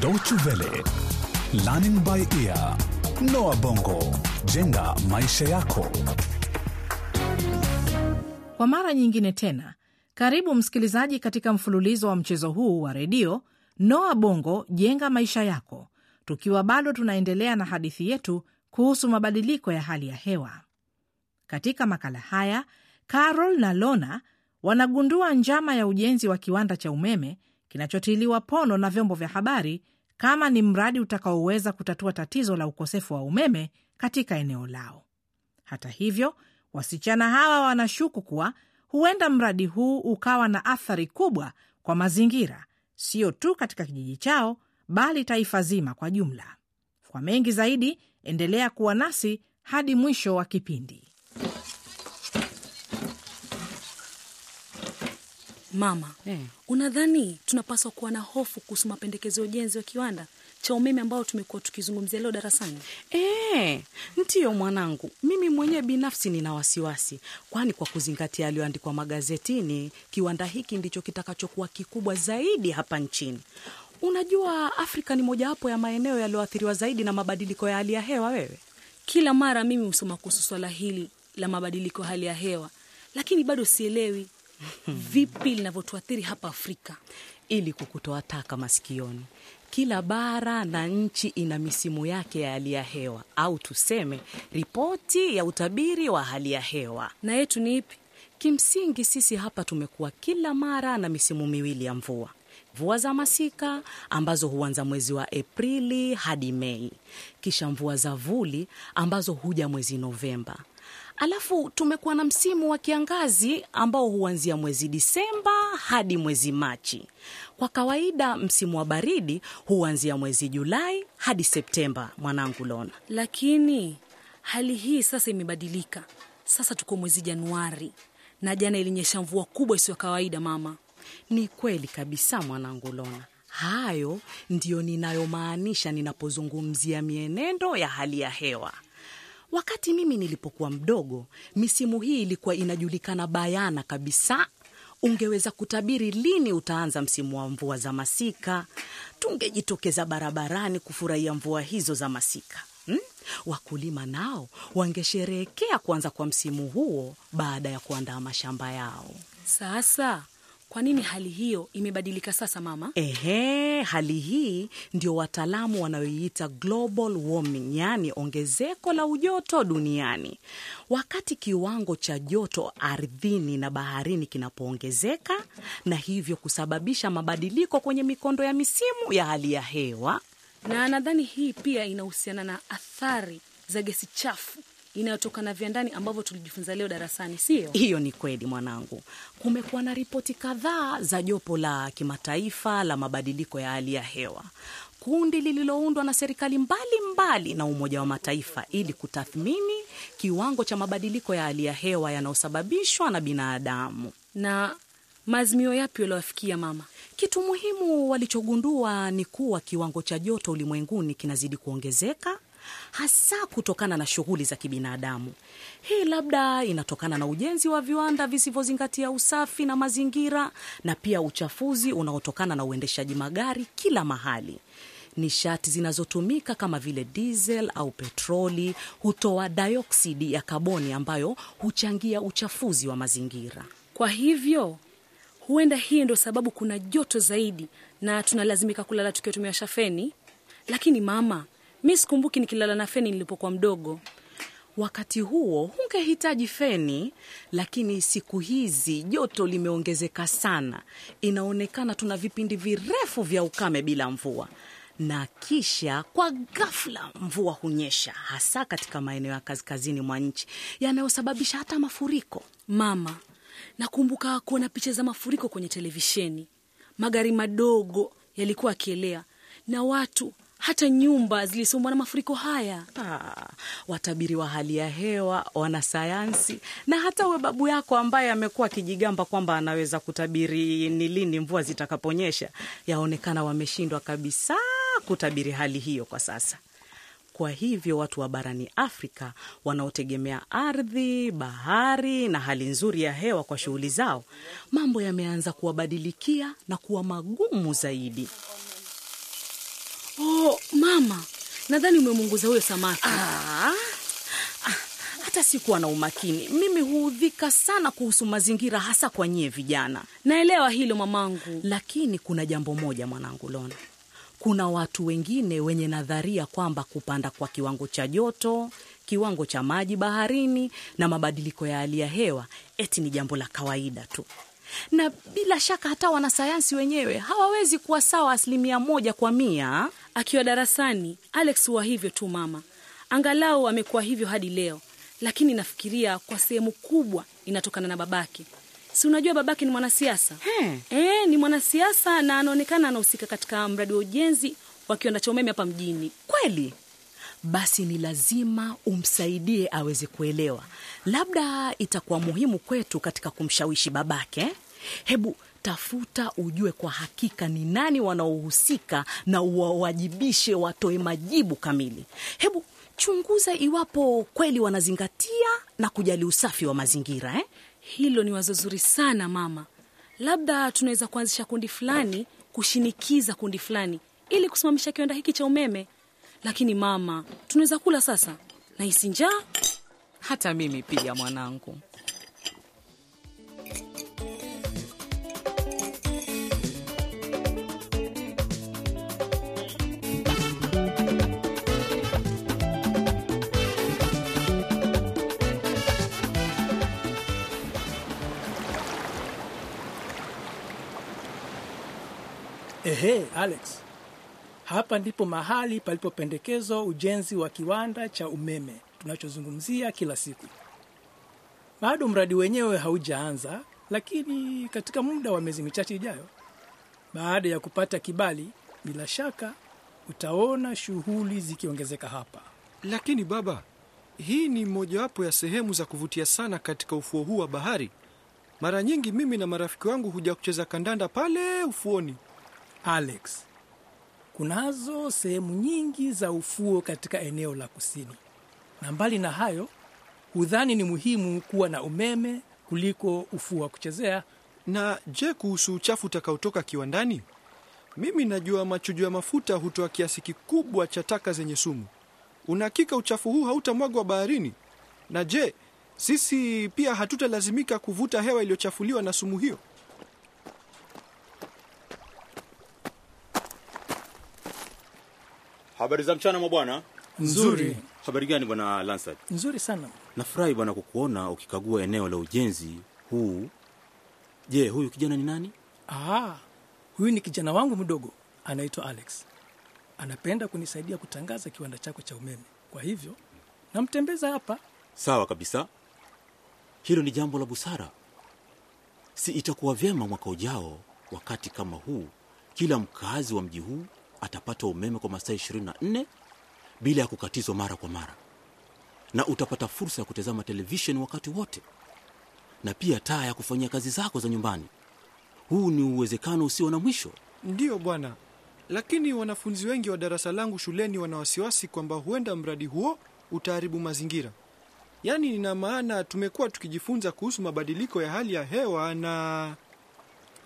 Deutsche Welle, Learning by Ear, Noah Bongo, jenga maisha yako. Kwa mara nyingine tena, karibu msikilizaji katika mfululizo wa mchezo huu wa redio Noa Bongo jenga maisha yako, tukiwa bado tunaendelea na hadithi yetu kuhusu mabadiliko ya hali ya hewa. Katika makala haya, Carol na Lona wanagundua njama ya ujenzi wa kiwanda cha umeme kinachotiliwa pono na vyombo vya habari kama ni mradi utakaoweza kutatua tatizo la ukosefu wa umeme katika eneo lao. Hata hivyo, wasichana hawa wanashuku kuwa huenda mradi huu ukawa na athari kubwa kwa mazingira, sio tu katika kijiji chao, bali taifa zima kwa jumla. Kwa mengi zaidi, endelea kuwa nasi hadi mwisho wa kipindi. Mama, Eh. unadhani tunapaswa kuwa na hofu kuhusu mapendekezo ya ujenzi wa kiwanda cha umeme ambao tumekuwa tukizungumzia leo darasani? E, ndiyo mwanangu, mimi mwenyewe binafsi nina wasiwasi, kwani kwa kuzingatia yaliyoandikwa magazetini, kiwanda hiki ndicho kitakachokuwa kikubwa zaidi hapa nchini. Unajua, Afrika ni mojawapo ya maeneo yaliyoathiriwa zaidi na mabadiliko ya hali ya hewa. Wewe Kila mara mimi husoma kuhusu swala hili la mabadiliko ya hali ya hewa, lakini bado sielewi vipi linavyotuathiri hapa Afrika. ili kukutoa taka masikioni. Kila bara na nchi ina misimu yake ya hali ya hewa, au tuseme ripoti ya utabiri wa hali ya hewa. Na yetu ni ipi? Kimsingi sisi hapa tumekuwa kila mara na misimu miwili ya mvua, mvua za masika ambazo huanza mwezi wa Aprili hadi Mei, kisha mvua za vuli ambazo huja mwezi Novemba. Alafu tumekuwa na msimu wa kiangazi ambao huanzia mwezi Disemba hadi mwezi Machi. Kwa kawaida msimu wa baridi huanzia mwezi Julai hadi Septemba, mwanangu Lona. Lakini hali hii sasa imebadilika. Sasa tuko mwezi Januari na jana ilinyesha mvua kubwa isiyo kawaida, mama. Ni kweli kabisa mwanangu Lona, hayo ndiyo ninayomaanisha ninapozungumzia mienendo ya hali ya hewa. Wakati mimi nilipokuwa mdogo, misimu hii ilikuwa inajulikana bayana kabisa. Ungeweza kutabiri lini utaanza msimu wa mvua za masika. Tungejitokeza barabarani kufurahia mvua hizo za masika. Hmm? Wakulima nao wangesherehekea kuanza kwa msimu huo baada ya kuandaa mashamba yao. Sasa kwa nini hali hiyo imebadilika sasa, mama? Ehe, hali hii ndio wataalamu wanayoiita global warming, yaani ongezeko la ujoto duniani. Wakati kiwango cha joto ardhini na baharini kinapoongezeka na hivyo kusababisha mabadiliko kwenye mikondo ya misimu ya hali ya hewa. Na nadhani hii pia inahusiana na athari za gesi chafu inayotokana viwandani ambavyo tulijifunza leo darasani, sio? Hiyo ni kweli mwanangu. Kumekuwa na ripoti kadhaa za jopo la kimataifa la mabadiliko ya hali ya hewa, kundi lililoundwa na serikali mbalimbali mbali na Umoja wa Mataifa ili kutathmini kiwango cha mabadiliko ya hali ya hewa yanayosababishwa na binadamu. Na maazimio yapi waliowafikia, mama? Kitu muhimu walichogundua ni kuwa kiwango cha joto ulimwenguni kinazidi kuongezeka hasa kutokana na shughuli za kibinadamu. Hii labda inatokana na ujenzi wa viwanda visivyozingatia usafi na mazingira, na pia uchafuzi unaotokana na uendeshaji magari kila mahali. Nishati zinazotumika kama vile diesel au petroli hutoa dioksidi ya kaboni ambayo huchangia uchafuzi wa mazingira. Kwa hivyo huenda hii ndo sababu kuna joto zaidi na tunalazimika kulala tukiwa tumewasha feni. Lakini mama, mi sikumbuki nikilala na feni nilipokuwa mdogo. Wakati huo hungehitaji feni, lakini siku hizi joto limeongezeka sana. Inaonekana tuna vipindi virefu vya ukame bila mvua, na kisha kwa ghafla mvua hunyesha, hasa katika maeneo ya kaskazini mwa nchi yanayosababisha hata mafuriko. Mama, nakumbuka kuona picha za mafuriko kwenye televisheni. Magari madogo yalikuwa yakielea na watu, hata nyumba zilisombwa na mafuriko haya. Pa, watabiri wa hali ya hewa, wanasayansi na hata uwe babu yako ambaye amekuwa akijigamba kwamba anaweza kutabiri ni lini mvua zitakaponyesha, yaonekana wameshindwa kabisa kutabiri hali hiyo kwa sasa. Kwa hivyo watu wa barani Afrika wanaotegemea ardhi, bahari na hali nzuri ya hewa kwa shughuli zao, mambo yameanza kuwabadilikia na kuwa magumu zaidi. Mama, nadhani umemunguza huyo samaki. Ah, ah, hata sikuwa na umakini. Mimi huudhika sana kuhusu mazingira, hasa kwa nyie vijana. Naelewa hilo mamangu. Lakini kuna jambo moja mwanangu Lona, kuna watu wengine wenye nadharia kwamba kupanda kwa kiwango cha joto, kiwango cha maji baharini na mabadiliko ya hali ya hewa eti ni jambo la kawaida tu, na bila shaka hata wanasayansi wenyewe hawawezi kuwa sawa asilimia moja kwa mia. Akiwa darasani, Alex huwa hivyo tu mama. Angalau amekuwa hivyo hadi leo, lakini nafikiria kwa sehemu kubwa inatokana na babake. Si unajua babake ni mwanasiasa e, ni mwanasiasa na anaonekana anahusika katika mradi wa ujenzi wa kiwanda cha umeme hapa mjini. Kweli? Basi ni lazima umsaidie aweze kuelewa. Labda itakuwa muhimu kwetu katika kumshawishi babake. Hebu tafuta ujue kwa hakika ni nani wanaohusika na uwawajibishe watoe majibu kamili. Hebu chunguza iwapo kweli wanazingatia na kujali usafi wa mazingira eh? Hilo ni wazo zuri sana mama. Labda tunaweza kuanzisha kundi fulani kushinikiza kundi fulani ili kusimamisha kiwanda hiki cha umeme. Lakini mama, tunaweza kula sasa? Nahisi njaa. Hata mimi pia mwanangu. Ehe, Alex, hapa ndipo mahali palipopendekezwa ujenzi wa kiwanda cha umeme tunachozungumzia kila siku. Bado mradi wenyewe haujaanza, lakini katika muda wa miezi michache ijayo, baada ya kupata kibali, bila shaka utaona shughuli zikiongezeka hapa. Lakini baba, hii ni mojawapo ya sehemu za kuvutia sana katika ufuo huu wa bahari. Mara nyingi mimi na marafiki wangu huja kucheza kandanda pale ufuoni. Alex, kunazo sehemu nyingi za ufuo katika eneo la kusini, na mbali na hayo, hudhani ni muhimu kuwa na umeme kuliko ufuo wa kuchezea. Na je, kuhusu uchafu utakaotoka kiwandani? Mimi najua machujo ya mafuta hutoa kiasi kikubwa cha taka zenye sumu. Unahakika uchafu huu hautamwagwa baharini? Na je, sisi pia hatutalazimika kuvuta hewa iliyochafuliwa na sumu hiyo? Habari za mchana mwa bwana. Nzuri, Habari gani bwana Lansard? nzuri sana. Nafurahi bwana kukuona ukikagua eneo la ujenzi huu. Je, huyu kijana ni nani? Ah, huyu ni kijana wangu mdogo, anaitwa Alex. Anapenda kunisaidia kutangaza kiwanda chako cha umeme, kwa hivyo namtembeza hapa. Sawa kabisa, hilo ni jambo la busara. Si itakuwa vyema mwaka ujao wakati kama huu, kila mkazi wa mji huu atapata umeme kwa masaa 24 bila ya kukatizwa mara kwa mara, na utapata fursa ya kutazama televisheni wakati wote, na pia taa ya kufanyia kazi zako za nyumbani. Huu ni uwezekano usio na mwisho. Ndiyo bwana, lakini wanafunzi wengi wa darasa langu shuleni wana wasiwasi kwamba huenda mradi huo utaharibu mazingira. Yaani, ina maana tumekuwa tukijifunza kuhusu mabadiliko ya hali ya hewa na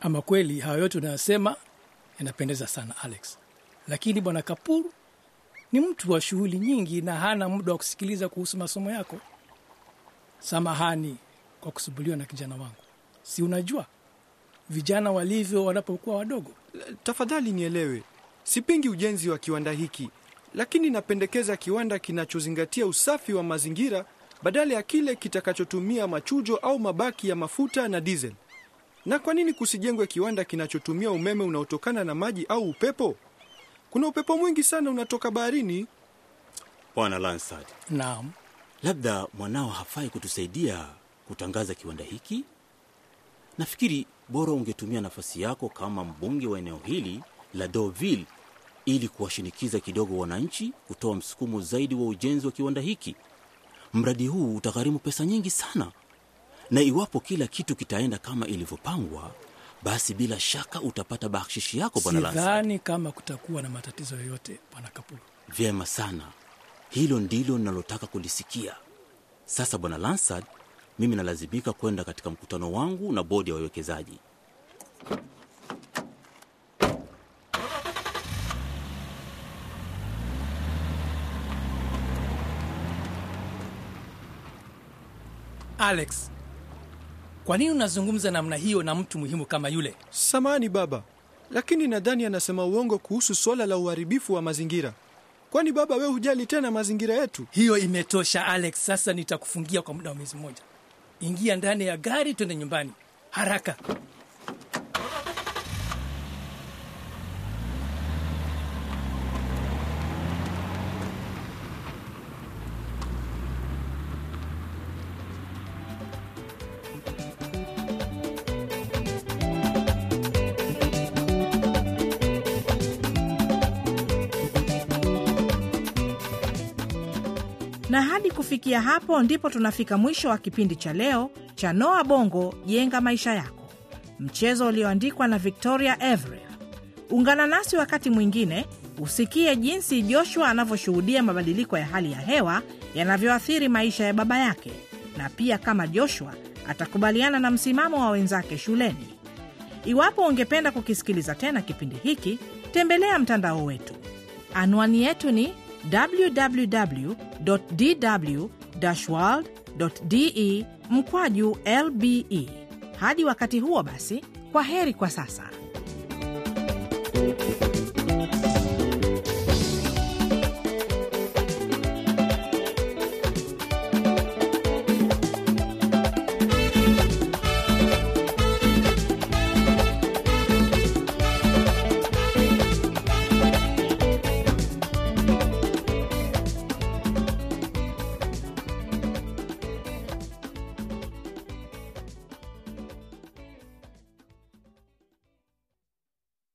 Ama kweli hayo yote unayosema yanapendeza sana Alex, lakini bwana Kapur ni mtu wa shughuli nyingi na hana muda wa kusikiliza kuhusu masomo yako. Samahani kwa kusubuliwa na kijana wangu, si unajua vijana walivyo wanapokuwa wadogo. Tafadhali nielewe, sipingi ujenzi wa kiwanda hiki, lakini napendekeza kiwanda kinachozingatia usafi wa mazingira badala ya kile kitakachotumia machujo au mabaki ya mafuta na diesel. Na kwa nini kusijengwe kiwanda kinachotumia umeme unaotokana na maji au upepo? Kuna upepo mwingi sana unatoka baharini. Bwana Lansard, Naam, labda mwanao hafai kutusaidia kutangaza kiwanda hiki. Nafikiri bora ungetumia nafasi yako kama mbunge wa eneo hili la Deauville ili kuwashinikiza kidogo wananchi kutoa msukumo zaidi wa ujenzi wa kiwanda hiki. Mradi huu utagharimu pesa nyingi sana, na iwapo kila kitu kitaenda kama ilivyopangwa, basi bila shaka utapata bahshishi yako bwana kama kutakuwa na matatizo yoyote bwana Kapulu. Vyema sana, hilo ndilo linalotaka kulisikia. Sasa bwana Lansad, mimi nalazimika kwenda katika mkutano wangu na bodi ya wawekezaji. Alex, kwa nini unazungumza namna hiyo na mtu muhimu kama yule? Samahani baba, lakini nadhani anasema uongo kuhusu swala la uharibifu wa mazingira. Kwani baba, we hujali tena mazingira yetu? Hiyo imetosha Alex, sasa nitakufungia kwa muda wa mwezi mmoja. Ingia ndani ya gari, twende nyumbani haraka. Hadi kufikia hapo ndipo tunafika mwisho wa kipindi cha leo cha Noa Bongo Jenga Maisha Yako, mchezo ulioandikwa na Victoria Everett. Ungana nasi wakati mwingine usikie jinsi Joshua anavyoshuhudia mabadiliko ya hali ya hewa yanavyoathiri maisha ya baba yake, na pia kama Joshua atakubaliana na msimamo wa wenzake shuleni. Iwapo ungependa kukisikiliza tena kipindi hiki, tembelea mtandao wetu. Anwani yetu ni www.dw-world.de mkwaju lbe. Hadi wakati huo basi, kwa heri kwa sasa.